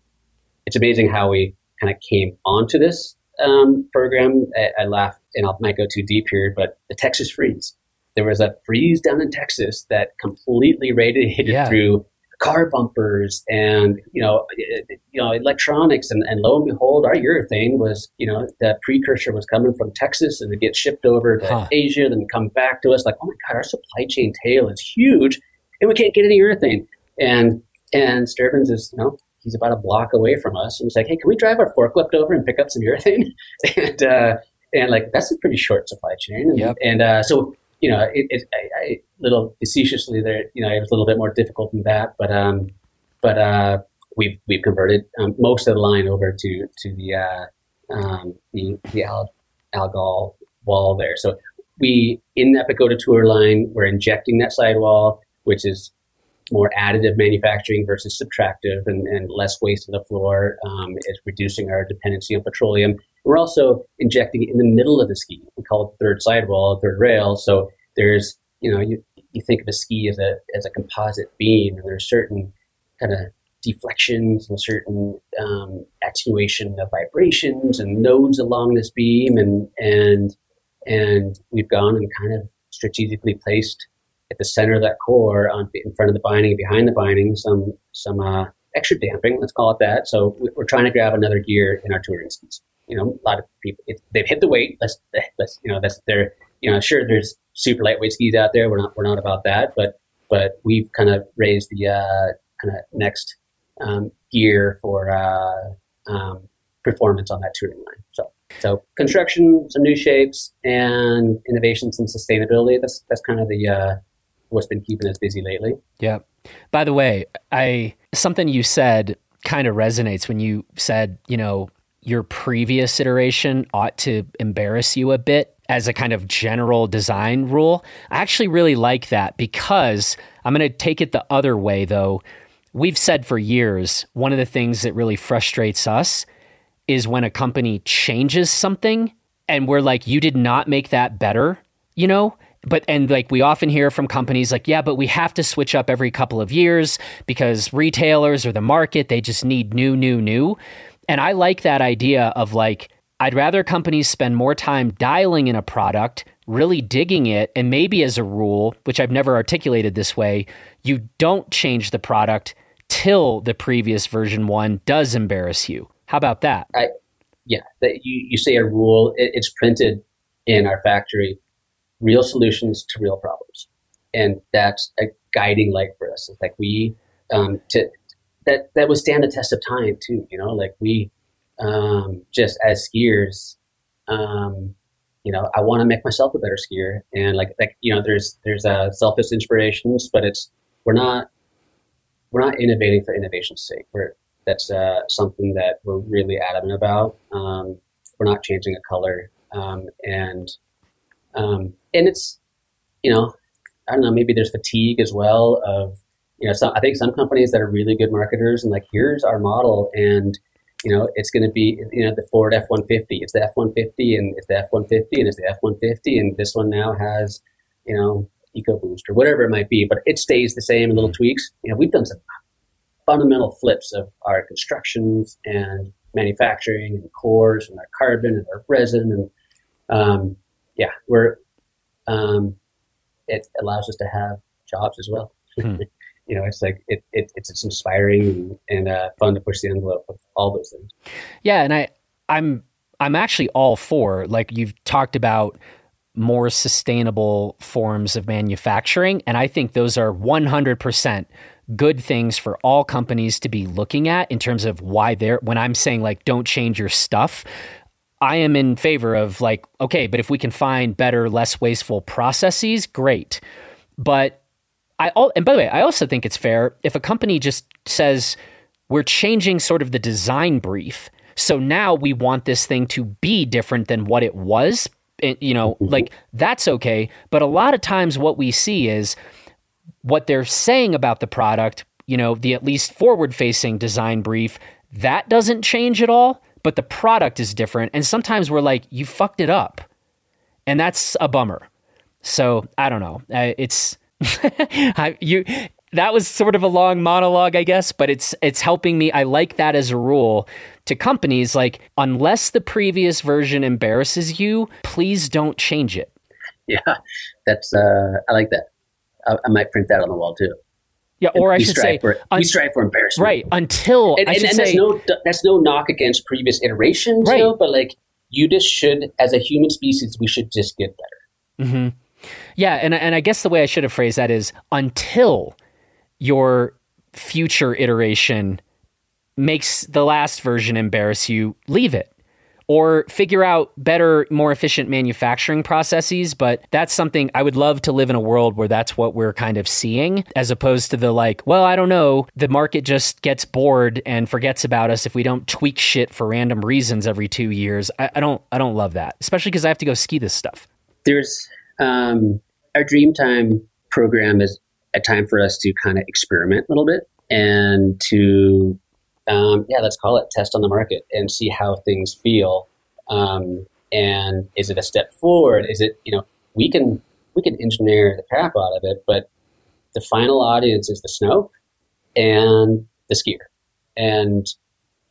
it's amazing how we kind of came onto this um, program. I, I laugh and I might go too deep here, but the Texas freeze there was a freeze down in Texas that completely radiated yeah. through car bumpers and you know you know electronics and, and lo and behold our urethane was you know the precursor was coming from texas and it gets shipped over to huh. asia then come back to us like oh my god our supply chain tail is huge and we can't get any urethane and and Sterben's is you know he's about a block away from us and he's like hey can we drive our forklift over and pick up some urethane and uh and like that's a pretty short supply chain and, yep. and uh so you know, it, it I, I, little facetiously there, you know, it was a little bit more difficult than that, but um, but uh, we've we've converted um, most of the line over to to the uh, um, the the Al, algal wall there. So we in that Pagoda Tour line, we're injecting that sidewall, which is more additive manufacturing versus subtractive and, and less waste on the floor. Um, it's reducing our dependency on petroleum. We're also injecting in the middle of the ski. We call it the third sidewall, third rail. So there's, you know, you, you think of a ski as a, as a composite beam, and there's certain kind of deflections and certain um, attenuation of vibrations and nodes along this beam, and and and we've gone and kind of strategically placed at the center of that core, on in front of the binding, behind the binding, some some uh, extra damping, let's call it that. So we're trying to grab another gear in our touring skis you know, a lot of people it, they've hit the weight. Let's let's you know that's they're you know sure there's super lightweight skis out there. We're not we're not about that, but but we've kind of raised the uh, kind of next um, gear for uh, um, performance on that touring line. So so construction, some new shapes, and innovations and sustainability. That's that's kind of the uh, what's been keeping us busy lately. Yeah. By the way, I something you said kind of resonates when you said, you know, your previous iteration ought to embarrass you a bit as a kind of general design rule. I actually really like that because I'm going to take it the other way though. We've said for years, one of the things that really frustrates us is when a company changes something and we're like, you did not make that better, you know? But, and like we often hear from companies like, yeah, but we have to switch up every couple of years because retailers or the market, they just need new, new, new. And I like that idea of like, I'd rather companies spend more time dialing in a product, really digging it, and maybe as a rule, which I've never articulated this way, you don't change the product till the previous version one does embarrass you. How about that? I, yeah, that you, you say a rule, it, it's printed in our factory real solutions to real problems. And that's a guiding light for us. It's like we, um, to, that that would stand the test of time too. You know, like we um, just as skiers, um, you know, I want to make myself a better skier, and like like you know, there's there's uh, selfish inspirations, but it's we're not we're not innovating for innovation's sake. We're that's uh, something that we're really adamant about. Um, we're not changing a color, um, and um, and it's you know, I don't know, maybe there's fatigue as well of you know, some, I think some companies that are really good marketers and like, here's our model, and you know, it's going to be you know the Ford F one fifty. It's the F one fifty, and it's the F one fifty, and it's the F one fifty, and this one now has you know EcoBoost or whatever it might be, but it stays the same, little tweaks. You know, we've done some fundamental flips of our constructions and manufacturing and cores and our carbon and our resin and um, yeah, we're um, it allows us to have jobs as well. Hmm. you know, it's like it, it it's, it's inspiring and, uh, fun to push the envelope of all those things. Yeah, and I I'm I'm actually all for like you've talked about more sustainable forms of manufacturing, and I think those are 100 percent good things for all companies to be looking at in terms of why they're when I'm saying like don't change your stuff. I am in favor of like, okay, but if we can find better, less wasteful processes, great. But I all and by the way, I also think it's fair if a company just says we're changing sort of the design brief. So now we want this thing to be different than what it was. You know, mm-hmm. like that's okay. But a lot of times what we see is what they're saying about the product, you know, the at least forward facing design brief, that doesn't change at all, but the product is different. And sometimes we're like, you fucked it up. And that's a bummer. So I don't know. It's I, you that was sort of a long monologue, I guess, but it's it's helping me. I like that as a rule to companies. Like, unless the previous version embarrasses you, please don't change it. Yeah, that's uh, I like that. I, I might print that on the wall too. Yeah, or I should say, for, un- we strive for embarrassment. Right until and, I and, should and say, that's no that's no knock against previous iterations, Right. know, but like you just should, as a human species, we should just get better. hmm Yeah, and and I guess the way I should have phrased that is until your future iteration makes the last version embarrass you, leave it. Or figure out better, more efficient manufacturing processes. But that's something I would love to live in a world where that's what we're kind of seeing, as opposed to the like, well, I don't know, the market just gets bored and forgets about us if we don't tweak shit for random reasons every two years. I, I don't, I don't love that, especially because I have to go ski this stuff. There's um, our Dreamtime program is a time for us to kind of experiment a little bit and to um, yeah, let's call it test on the market and see how things feel. Um, and is it a step forward? Is it you know we can we can engineer the crap out of it, but the final audience is the snow and the skier, and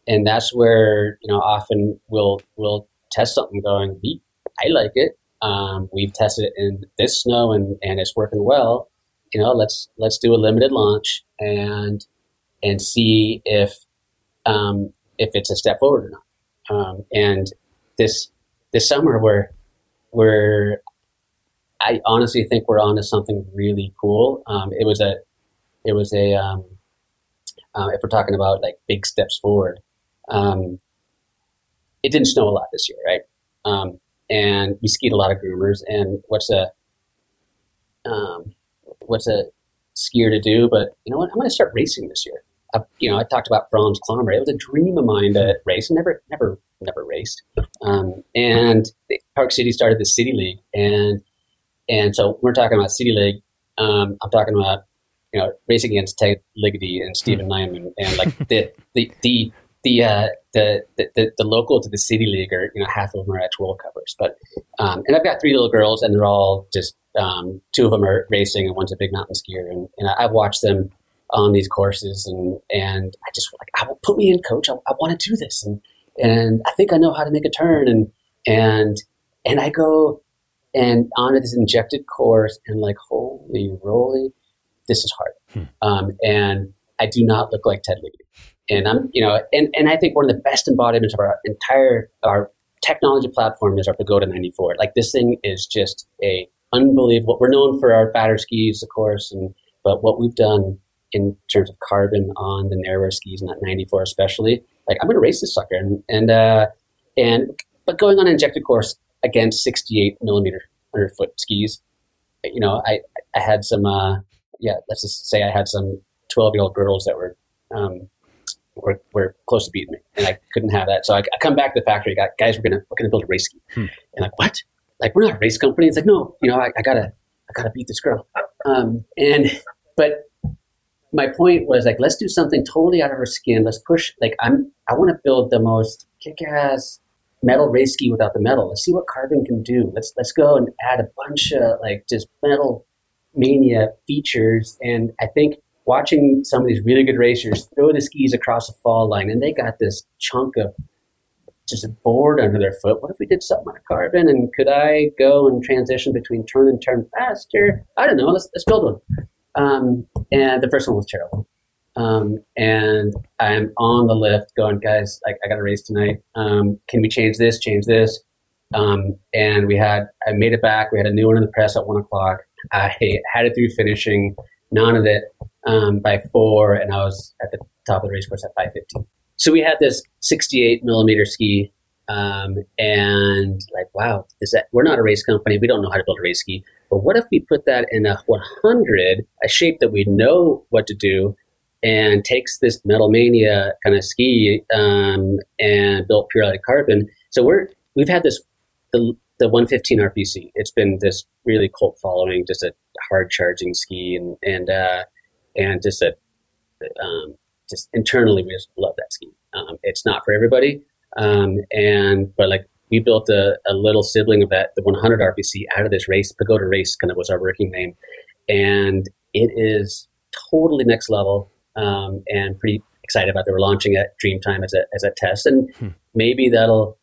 and that's where you know often we'll we'll test something going. We I like it. Um, we've tested it in this snow and and it's working well. You know, let's let's do a limited launch and and see if um, if it's a step forward or not. Um, and this this summer, we're we're I honestly think we're onto something really cool. Um, it was a it was a um, uh, if we're talking about like big steps forward. Um, it didn't snow a lot this year, right? Um, and we skied a lot of groomers. And what's a um, what's a skier to do? But you know what? I'm going to start racing this year. I've, you know, I talked about Franz Klammer. It was a dream of mine to race. Never, never, never raced. Um, and Park City started the City League, and and so we're talking about City League. Um, I'm talking about you know racing against Ted Ligety and Steven Nyman, and like the the the the, uh, the the the local to the City League are you know half of them are actual covers, But um, and I've got three little girls, and they're all just um, two of them are racing, and one's a big mountain skier, and, and I've watched them on these courses and and I just like I will put me in coach. I, I want to do this. And and I think I know how to make a turn and and and I go and onto this injected course and like holy roly this is hard. Hmm. um, and I do not look like Ted Ligety and I'm you know and and I think one of the best embodiments of our entire our technology platform is our Pagoda 94 like this thing is just a unbelievable we're known for our fatter skis of course and but what we've done in terms of carbon on the narrower skis, not 94 especially. Like I'm going to race this sucker, and and uh, and but going on an injected course against 68 millimeter 100 foot skis, you know, I I had some uh, yeah, let's just say I had some 12 year old girls that were um, were, were close to beating me, and I couldn't have that. So I, I come back to the factory, got guys, we're gonna we're gonna build a race ski, Hmm. and like what? Like we're not a race company. It's like no, you know, I, I gotta I gotta beat this girl, um, and but my point was like let's do something totally out of our skin let's push like i'm i want to build the most kick-ass metal race ski without the metal let's see what carbon can do let's let's go and add a bunch of like just metal mania features and i think watching some of these really good racers throw the skis across the fall line and they got this chunk of just a board under their foot. What if we did something on carbon? And could I go and transition between turn and turn faster? I don't know. Let's let's build one. Um, and the first one was terrible. Um, and I'm on the lift going, guys, like I got a race tonight. Um, can we change this, change this? Um, and we had, I made it back. We had a new one in the press at one o'clock. I had it through finishing, none of it, um, by four. And I was at the top of the race course at 515. So we had this 68 millimeter ski. Um, and like, wow, is that, we're not a race company. We don't know how to build a race ski. But what if we put that in a 100, a shape that we know what to do, and takes this Metal Mania kind of ski um, and built pure out of carbon? So we're we've had this the the 115 RPC. It's been this really cult following, just a hard charging ski, and and uh, and just a um, just internally we just love that ski. Um, it's not for everybody, um, and but like we built a, a little sibling of that, the 100 RPC, out of this race. Pagoda Race kind of was our working name, and it is totally next level. Um, and pretty excited about that. We're launching at Dreamtime as a as a test, and Hmm. maybe that'll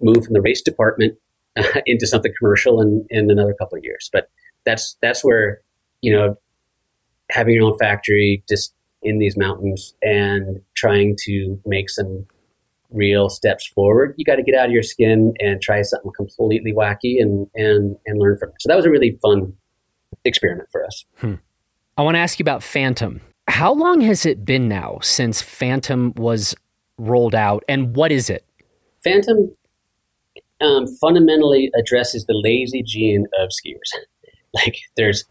move from the race department into something commercial in, in another couple of years. But that's that's where you know having your own factory just in these mountains and trying to make some real steps forward, you got to get out of your skin and try something completely wacky and and and learn from it. So that was a really fun experiment for us. Hmm. I want to ask you about Phantom. How long has it been now since Phantom was rolled out, and what is it? Phantom um, fundamentally addresses the lazy gene of skiers. like, there's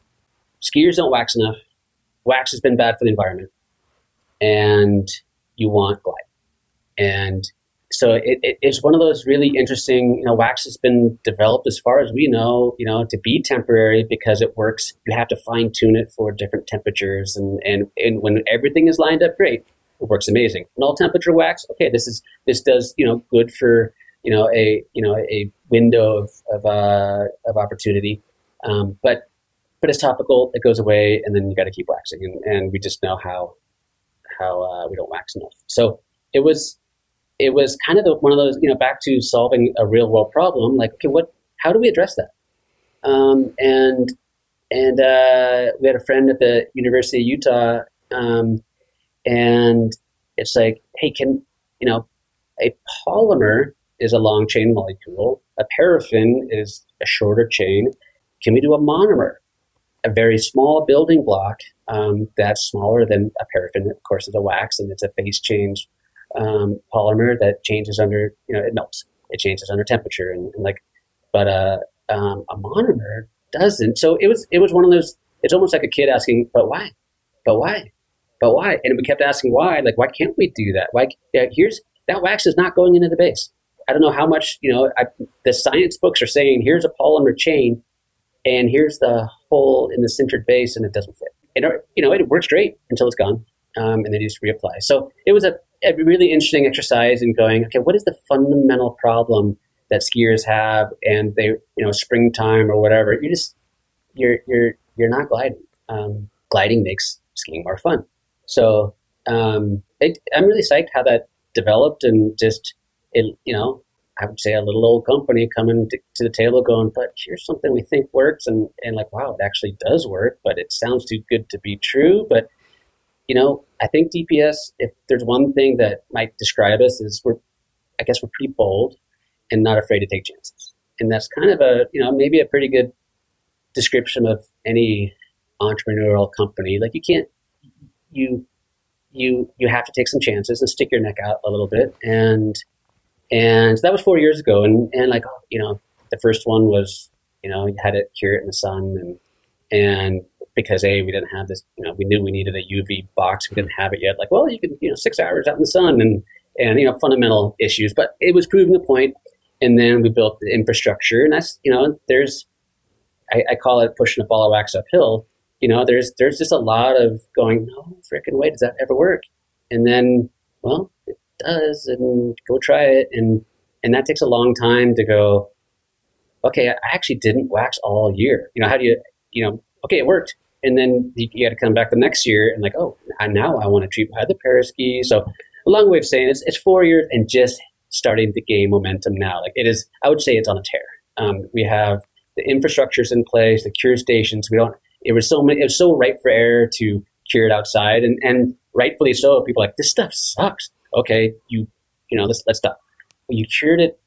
skiers don't wax enough. Wax has been bad for the environment, and you want glide. And so it, it, it's one of those really interesting, you know, wax has been developed as far as we know, you know, to be temporary because it works. You have to fine tune it for different temperatures. And, and, and when everything is lined up great, it works amazing. And all temperature wax, okay, this is, this does, you know, good for, you know, a, you know, a window of, of, uh, of opportunity. Um, but, but it's topical, it goes away, and then you got to keep waxing. And, and we just know how, how uh, we don't wax enough. So it was, it was kind of the, one of those, you know, back to solving a real world problem. Like, okay, what? How do we address that? Um, and and uh, we had a friend at the University of Utah, um, and it's like, hey, can you know, a polymer is a long chain molecule. A paraffin is a shorter chain. Can we do a monomer? A very small building block um, that's smaller than a paraffin. Of course, is a wax, and it's a phase change um, polymer that changes under, you know, it melts. It changes under temperature, and, and like, but uh, um, a monomer doesn't. So it was it was one of those. It's almost like a kid asking, "But why? But why? But why?" And we kept asking why. Like, why can't we do that? Like, yeah, here's that wax is not going into the base. I don't know how much you know. I, the science books are saying here's a polymer chain, and here's the hole in the centered base, and it doesn't fit. And you know, it works great until it's gone, um, and then you just reapply. So it was a a really interesting exercise in going, okay, what is the fundamental problem that skiers have and they, you know, springtime or whatever, you just, you're, you're, you're not gliding. Um, gliding makes skiing more fun. So, um, it, I'm really psyched how that developed and just, it, you know, I would say a little old company coming to, to, the table going, but here's something we think works. And, and like, wow, it actually does work, but it sounds too good to be true. But you know, I think DPS, if there's one thing that might describe us, is we're, I guess we're pretty bold and not afraid to take chances. And that's kind of a, you know, maybe a pretty good description of any entrepreneurial company. Like you can't, you, you, you have to take some chances and stick your neck out a little bit. And, and that was four years ago. And, and like, you know, the first one was, you know, you had to cure it in the sun and, and because a we didn't have this you know we knew we needed a uv box. We didn't have it yet. Like well you can you know six hours out in the sun and and you know fundamental issues. But it was proving the point. and then we built the infrastructure. And that's you know there's i, I call it pushing a ball of wax uphill. You know there's there's just a lot of going no freaking way does that ever work. And then well it does and go try it. And and that takes a long time to go okay i actually didn't wax all year. You know how do you you know okay it worked and then you, you got to come back the next year and like, oh, now I want to treat my other paraski. So a long way of saying it's, it's four years and just starting to gain momentum now. Like it is, I would say it's on a tear. Um, we have the infrastructures in place, the cure stations. We don't. It was so it was so ripe for error to cure it outside, and and rightfully so. People like this stuff sucks. Okay, you you know let's let's stop. you cured it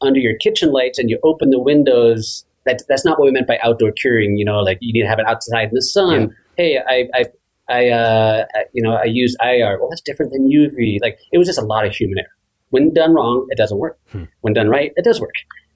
under your kitchen lights and you open the windows that, that's not what we meant by outdoor curing. You know, like you need to have it outside in the sun. Yeah. Hey, I, I, I, uh, you know, I use IR. Well, that's different than UV. Like it was just a lot of human error. When done wrong, it doesn't work. Hmm. When done right, it does work.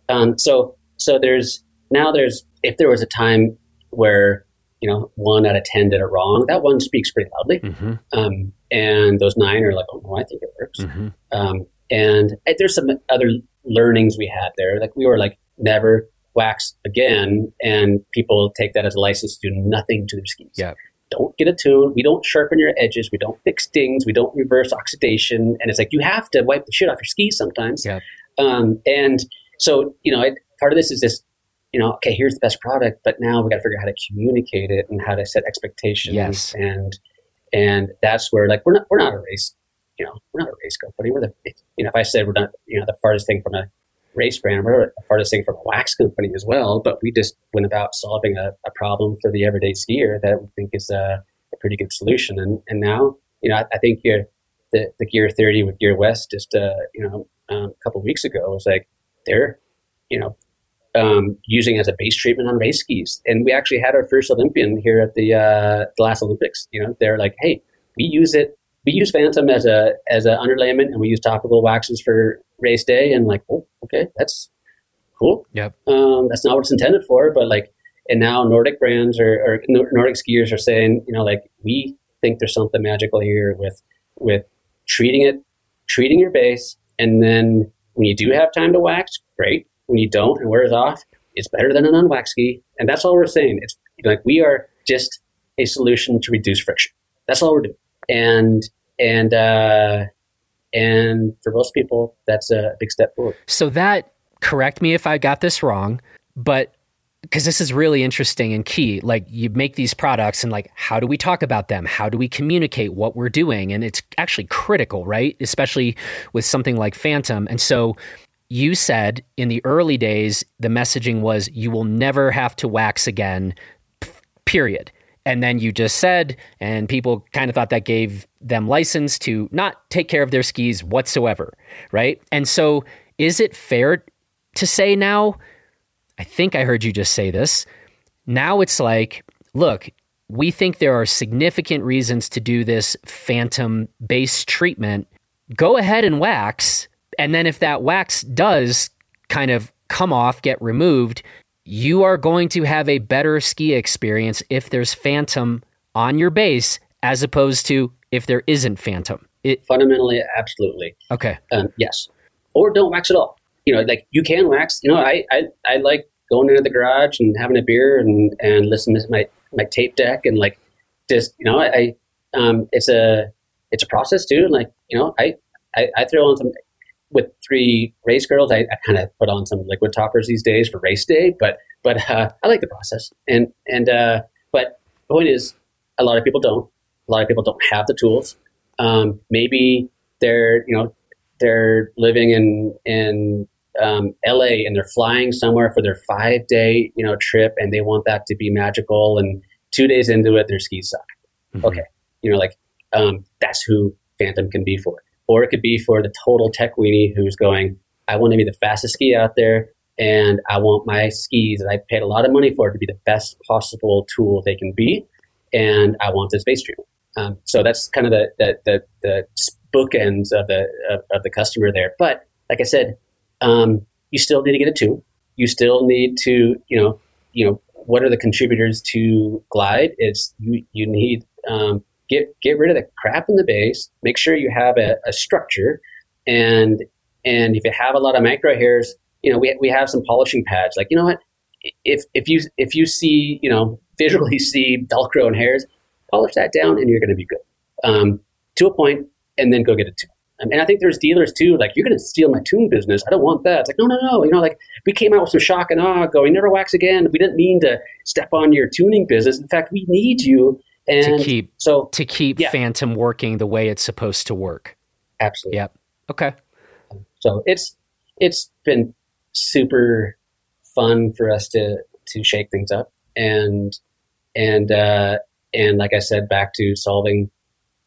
Um, so, so there's now there's if there was a time where you know one out of ten did it wrong, that one speaks pretty loudly, mm-hmm. um, and those nine are like, oh no, I think it works. Mm-hmm. Um, and there's some other learnings we had there. Like we were like never wax again, and people take that as a license to do nothing to their skis. Yeah. Don't get a tune. We don't sharpen your edges. We don't fix dings. We don't reverse oxidation. And it's like you have to wipe the shit off your skis sometimes. Yeah. Um, and so, you know, it, part of this is this, you know, okay, here's the best product, but now we got to figure out how to communicate it and how to set expectations. Yes. And and that's where like we're not we're not a race, you know, we're not a race company. We're the you know, if I said we're not, you know, the farthest thing from a race brand. We're a farthest thing from a wax company as well, but we just went about solving a, a problem for the everyday skier that we think is a pretty good solution. And and now you know I, I think the the Gear 30 with Gear West just uh, you know um, a couple weeks ago was like they're you know um, using as a base treatment on race skis. And we actually had our first Olympian here at the uh, the last Olympics. You know, they're like, hey, we use it. We use Phantom as a as an underlayment, and we use topical waxes for race day. And like, oh, okay, that's cool. Yep. Um, that's not what it's intended for, but like, and now Nordic brands or, or Nordic skiers are saying, you know, like we think there's something magical here with with treating it, treating your base, and then when you do have time to wax, great when you don't and wears off, it's better than an unwaxed ski. And that's all we're saying. It's like we are just a solution to reduce friction. That's all we're doing. And and uh, and for most people, that's a big step forward. So that correct me if I got this wrong, but because this is really interesting and key. Like you make these products and like how do we talk about them? How do we communicate what we're doing? And it's actually critical, right? Especially with something like Phantom. And so you said in the early days, the messaging was you will never have to wax again, period. And then you just said, and people kind of thought that gave them license to not take care of their skis whatsoever, right? And so, is it fair to say now? I think I heard you just say this. Now it's like, look, we think there are significant reasons to do this phantom base treatment. Go ahead and wax and then if that wax does kind of come off, get removed, you are going to have a better ski experience if there's phantom on your base as opposed to if there isn't phantom. It, Fundamentally, absolutely. Okay. Um, yes. Or don't wax at all. You know, like you can wax. You know, I, I, I like going into the garage and having a beer and, and listening to my, my tape deck and like just, you know, I, um, it's a, it's a process too. And like, you know, I, I, I throw on some with three race girls, I, I kind of put on some liquid toppers these days for race day, but but uh, I like the process. And and uh, but the point is, a lot of people don't. A lot of people don't have the tools. Um, maybe they're you know they're living in in um, LA and they're flying somewhere for their five day you know trip, and they want that to be magical. And two days into it, their skis suck. Mm-hmm. Okay, you know like um, that's who Phantom can be for or it could be for the total tech weenie who's going, I want to be the fastest ski out there, and I want my skis that I paid a lot of money for to be the best possible tool they can be, and I want this base treatment. Um, so that's kind of the the, the, the bookends of the of, of, the customer there. But like I said, um, you still need to get a tune. You still need to you know you know what are the contributors to Glide? It's you you need um, get get rid of the crap in the base. Make sure you have a, a structure, and and if you have a lot of micro hairs, you know we we have some polishing pads. Like you know what, if if you if you see you know visually see Velcro and hairs, polish that down, and you're going to be good um, to a point, and then go get a tune. And I think there's dealers too, like, you're going to steal my tune business. I don't want that. It's like, no, no, no. You know, like, we came out with some shock and awe going, never wax again. We didn't mean to step on your tuning business. In fact, we need you and to keep so to keep yeah. Phantom working the way it's supposed to work. Absolutely. Yep. Okay. So it's it's been super fun for us to to shake things up and and uh, and like I said, back to solving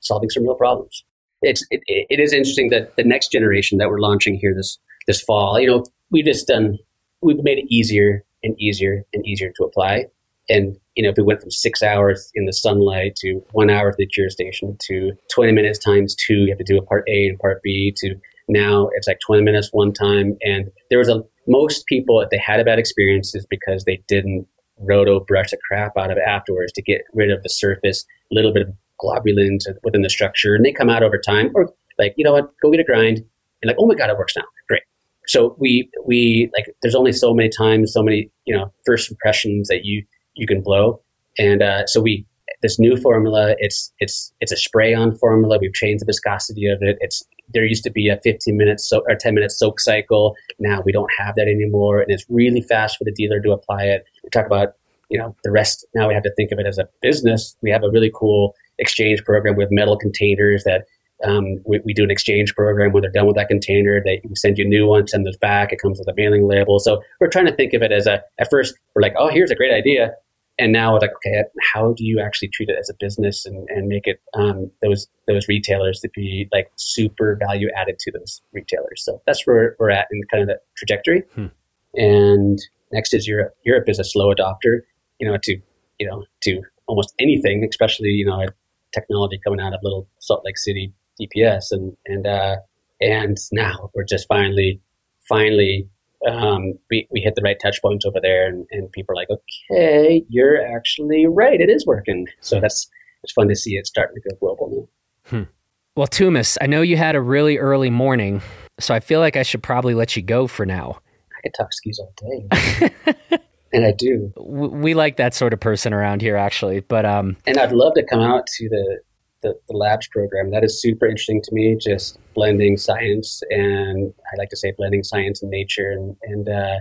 solving some real problems. It's it, it is interesting that the next generation that we're launching here this this fall, you know, we've just done we've made it easier and easier and easier to apply. And you know, if we went from six hours in the sunlight to one hour at the cure station to 20 minutes times two, you have to do a part A and part B to now it's like 20 minutes one time. And there was a, most people, if they had a bad experience, is because they didn't roto brush the crap out of it afterwards to get rid of the surface, a little bit of globulin within the structure. And they come out over time or like, you know what, go get a grind. And like, oh my God, it works now. Great. So we, we like, there's only so many times, so many, you know, first impressions that you, you can blow. And uh, so we this new formula, it's it's it's a spray on formula. We've changed the viscosity of it. It's there used to be a 15 minute so, or 10 minute soak cycle. Now we don't have that anymore, and it's really fast for the dealer to apply it. We talk about you know the rest. Now we have to think of it as a business. We have a really cool exchange program with metal containers that um, we, we, do an exchange program when they're done with that container. They send you a new one, send those back. It comes with a mailing label. So we're trying to think of it as a, at first, we're like, oh, here's a great idea and now like okay how do you actually treat it as a business and, and make it um, those those retailers to be like super value added to those retailers so that's where we're at in kind of the trajectory hmm. and next is europe europe is a slow adopter you know to you know to almost anything especially you know technology coming out of little salt lake city dps and and uh and now we're just finally finally um, we, we hit the right touch points over there and, and people are like, okay, you're actually right. It is working. So that's, it's fun to see it starting to go global now. Hmm. Well, Tumas, I know you had a really early morning, so I feel like I should probably let you go for now. I could talk skis all day. and I do. We like that sort of person around here, actually. But um, and I'd love to come out to the the, the labs program. That is super interesting to me, just blending science and I like to say blending science and nature. And, and uh,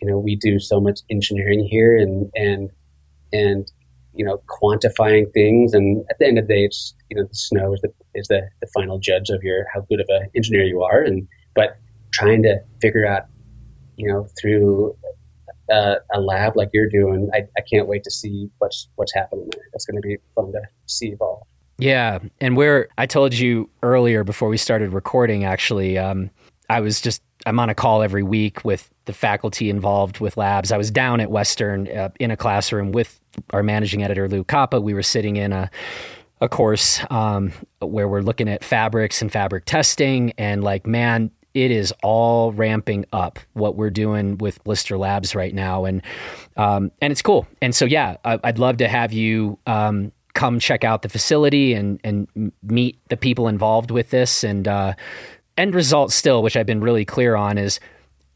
you know, we do so much engineering here and, and, and, you know, quantifying things. And at the end of the day, it's, you know, the snow is the, is the, the final judge of your, how good of an engineer you are. And, but trying to figure out, you know, through uh, a lab like you're doing, I, I can't wait to see what's what's happening there. That's going to be fun to see evolve. Yeah, and where I told you earlier before we started recording, actually, um, I was just I'm on a call every week with the faculty involved with labs. I was down at Western uh, in a classroom with our managing editor Luke Koppa. We were sitting in a a course um, where we're looking at fabrics and fabric testing, and like, man, it is all ramping up what we're doing with Blister Labs right now, and um, and it's cool. And so, yeah, I, would love to have you um, come check out the facility and and meet the people involved with this. And uh, end result, still, which I've been really clear on, is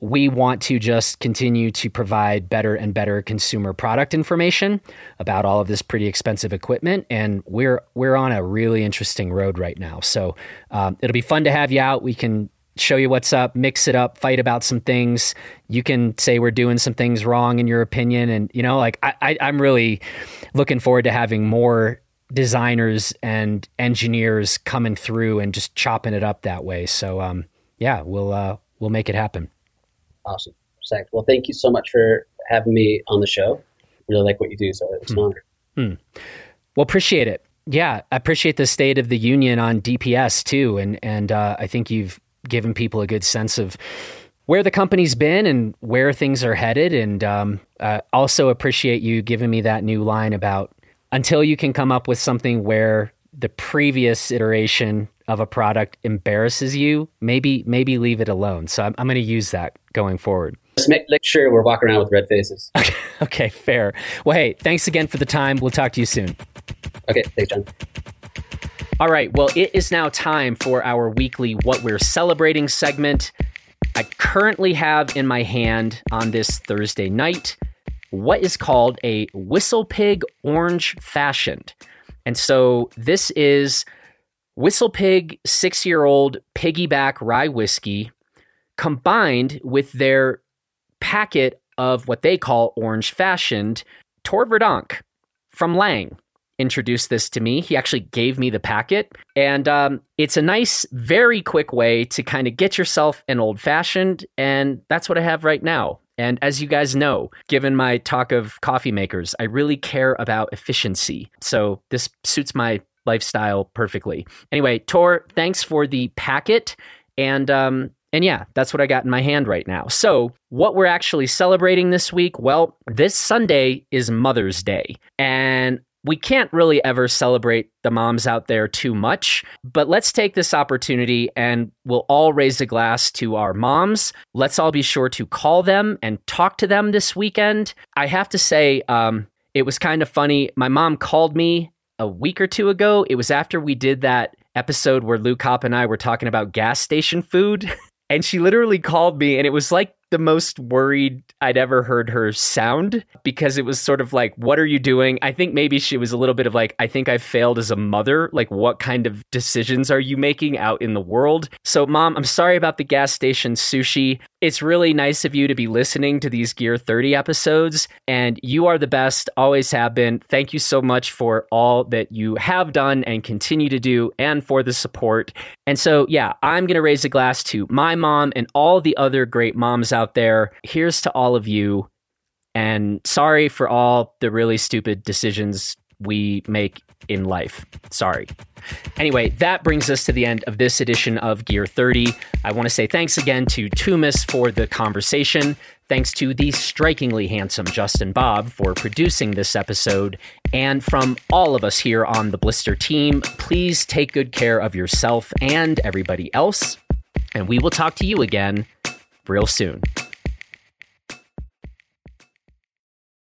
we want to just continue to provide better and better consumer product information about all of this pretty expensive equipment, and we're we're on a really interesting road right now. So um, it'll be fun to have you out. We can show you what's up, mix it up, fight about some things. You can say we're doing some things wrong in your opinion. And, you know, like I, I, I'm really looking forward to having more designers and engineers coming through and just chopping it up that way. So, um, yeah, we'll, uh, we'll make it happen. Awesome. Zach. Well, thank you so much for having me on the show. Really like what you do. So it's an hmm. honor. Hmm. Well, appreciate it. Yeah, I appreciate the state of the union on DPS too, and and uh, I think you've giving people a good sense of where the company's been and where things are headed. And um, uh, also appreciate you giving me that new line about until you can come up with something where the previous iteration of a product embarrasses you, maybe maybe leave it alone. So I'm, I'm going to use that going forward. Just make, make sure we're walking around with red faces. Okay, okay, fair. Well, hey, thanks again for the time. We'll talk to you soon. Okay, thanks, John. All right, well, it is now time for our weekly What We're Celebrating segment. I currently have in my hand on this Thursday night what is called a WhistlePig Orange Fashioned. And so this is WhistlePig six year old piggyback rye whiskey combined with their packet of what they call Orange Fashioned Tor Verdonk from Lang introduced this to me. He actually gave me the packet. And um, it's a nice, very quick way to kind of get yourself an old fashioned. And that's what I have right now. And as you guys know, given my talk of coffee makers, I really care about efficiency. So this suits my lifestyle perfectly. Anyway, Tor, thanks for the packet. And um, and yeah, that's what I got in my hand right now. So, what we're actually celebrating this week? Well, this Sunday is Mother's Day. And we can't really ever celebrate the moms out there too much, but let's take this opportunity and we'll all raise a glass to our moms. Let's all be sure to call them and talk to them this weekend. I have to say, um, it was kind of funny. My mom called me a week or two ago. It was after we did that episode where Luke Koppa and I were talking about gas station food. and she literally called me, and it was like the most worried I'd ever heard her sound because it was sort of like, What are you doing? I think maybe she was a little bit of like, I think I failed as a mother. Like, what kind of decisions are you making out in the world? So, mom, I'm sorry about the gas station sushi. It's really nice of you to be listening to these Gear 30 episodes, and you are the best, always have been. Thank you so much for all that you have done and continue to do, and for the support. And so, yeah, I'm going to raise a glass to my mom and all the other great moms out there. Here's to all of you. And sorry for all the really stupid decisions we make in life. Sorry. Anyway, that brings us to the end of this edition of Gear 30. I want to say thanks again to Tumis for the conversation. Thanks to the strikingly handsome Justin Bob for producing this episode. And from all of us here on the Blister team, please take good care of yourself and everybody else. And we will talk to you again real soon.